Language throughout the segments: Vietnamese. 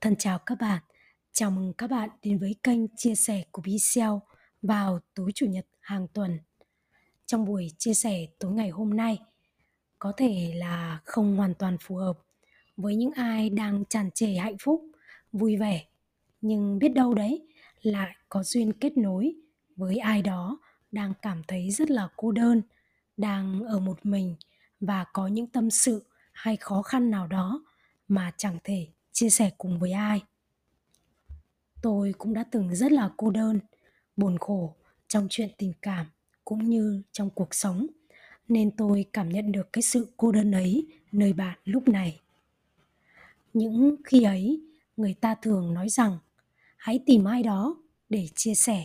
Thân chào các bạn, chào mừng các bạn đến với kênh chia sẻ của Bixel vào tối chủ nhật hàng tuần. Trong buổi chia sẻ tối ngày hôm nay, có thể là không hoàn toàn phù hợp với những ai đang tràn trề hạnh phúc, vui vẻ, nhưng biết đâu đấy lại có duyên kết nối với ai đó đang cảm thấy rất là cô đơn, đang ở một mình và có những tâm sự hay khó khăn nào đó mà chẳng thể chia sẻ cùng với ai. Tôi cũng đã từng rất là cô đơn, buồn khổ trong chuyện tình cảm cũng như trong cuộc sống, nên tôi cảm nhận được cái sự cô đơn ấy nơi bạn lúc này. Những khi ấy, người ta thường nói rằng, hãy tìm ai đó để chia sẻ,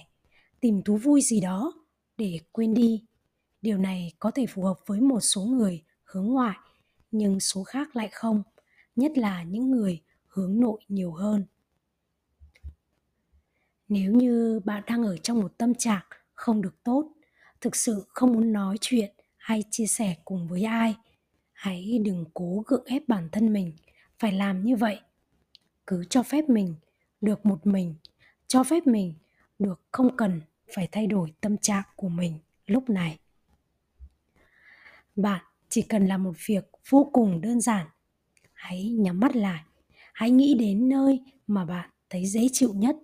tìm thú vui gì đó để quên đi. Điều này có thể phù hợp với một số người hướng ngoại, nhưng số khác lại không, nhất là những người hướng nội nhiều hơn. Nếu như bạn đang ở trong một tâm trạng không được tốt, thực sự không muốn nói chuyện hay chia sẻ cùng với ai, hãy đừng cố gượng ép bản thân mình phải làm như vậy. Cứ cho phép mình được một mình, cho phép mình được không cần phải thay đổi tâm trạng của mình lúc này. Bạn chỉ cần làm một việc vô cùng đơn giản, hãy nhắm mắt lại hãy nghĩ đến nơi mà bạn thấy dễ chịu nhất.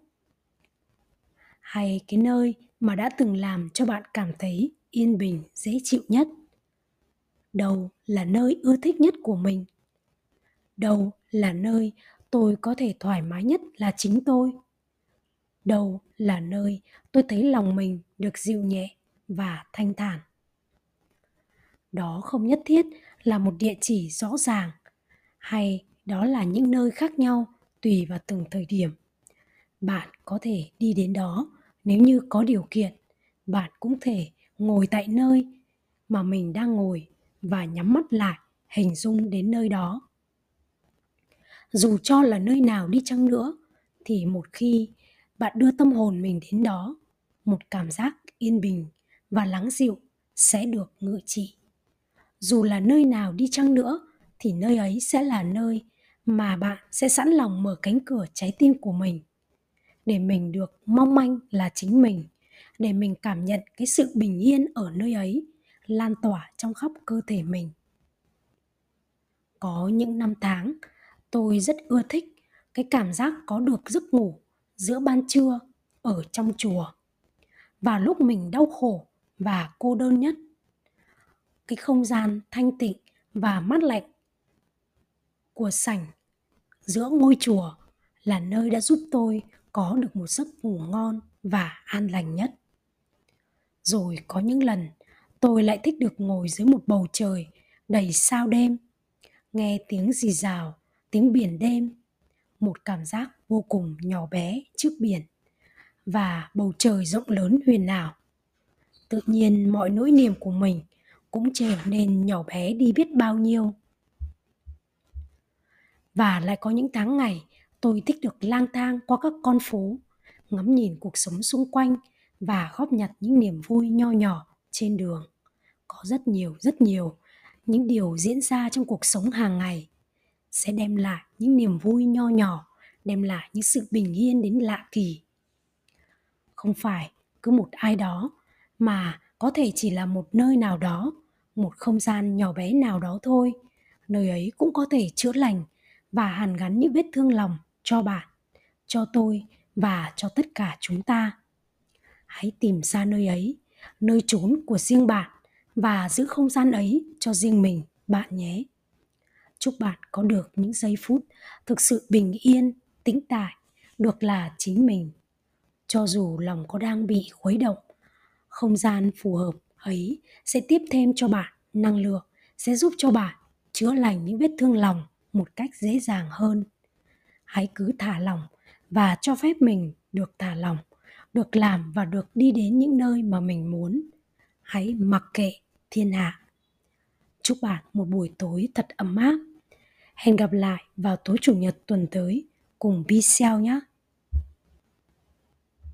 Hay cái nơi mà đã từng làm cho bạn cảm thấy yên bình, dễ chịu nhất. Đâu là nơi ưa thích nhất của mình? Đâu là nơi tôi có thể thoải mái nhất là chính tôi? Đâu là nơi tôi thấy lòng mình được dịu nhẹ và thanh thản? Đó không nhất thiết là một địa chỉ rõ ràng hay đó là những nơi khác nhau, tùy vào từng thời điểm. Bạn có thể đi đến đó nếu như có điều kiện. Bạn cũng thể ngồi tại nơi mà mình đang ngồi và nhắm mắt lại, hình dung đến nơi đó. Dù cho là nơi nào đi chăng nữa, thì một khi bạn đưa tâm hồn mình đến đó, một cảm giác yên bình và lắng dịu sẽ được ngự trị. Dù là nơi nào đi chăng nữa, thì nơi ấy sẽ là nơi mà bạn sẽ sẵn lòng mở cánh cửa trái tim của mình. Để mình được mong manh là chính mình, để mình cảm nhận cái sự bình yên ở nơi ấy, lan tỏa trong khắp cơ thể mình. Có những năm tháng, tôi rất ưa thích cái cảm giác có được giấc ngủ giữa ban trưa ở trong chùa. Và lúc mình đau khổ và cô đơn nhất, cái không gian thanh tịnh và mát lạnh của sảnh. Giữa ngôi chùa là nơi đã giúp tôi có được một giấc ngủ ngon và an lành nhất. Rồi có những lần, tôi lại thích được ngồi dưới một bầu trời đầy sao đêm, nghe tiếng rì rào, tiếng biển đêm, một cảm giác vô cùng nhỏ bé trước biển và bầu trời rộng lớn huyền ảo. Tự nhiên mọi nỗi niềm của mình cũng trở nên nhỏ bé đi biết bao nhiêu và lại có những tháng ngày tôi thích được lang thang qua các con phố, ngắm nhìn cuộc sống xung quanh và góp nhặt những niềm vui nho nhỏ trên đường. Có rất nhiều rất nhiều những điều diễn ra trong cuộc sống hàng ngày sẽ đem lại những niềm vui nho nhỏ, đem lại những sự bình yên đến lạ kỳ. Không phải cứ một ai đó mà có thể chỉ là một nơi nào đó, một không gian nhỏ bé nào đó thôi. Nơi ấy cũng có thể chữa lành và hàn gắn những vết thương lòng cho bạn, cho tôi và cho tất cả chúng ta. Hãy tìm ra nơi ấy, nơi trốn của riêng bạn và giữ không gian ấy cho riêng mình, bạn nhé. Chúc bạn có được những giây phút thực sự bình yên, tĩnh tại, được là chính mình. Cho dù lòng có đang bị khuấy động, không gian phù hợp ấy sẽ tiếp thêm cho bạn năng lượng, sẽ giúp cho bạn chữa lành những vết thương lòng một cách dễ dàng hơn. Hãy cứ thả lỏng và cho phép mình được thả lỏng, được làm và được đi đến những nơi mà mình muốn. Hãy mặc kệ thiên hạ. Chúc bạn một buổi tối thật ấm áp. Hẹn gặp lại vào tối chủ nhật tuần tới cùng Bicel nhé.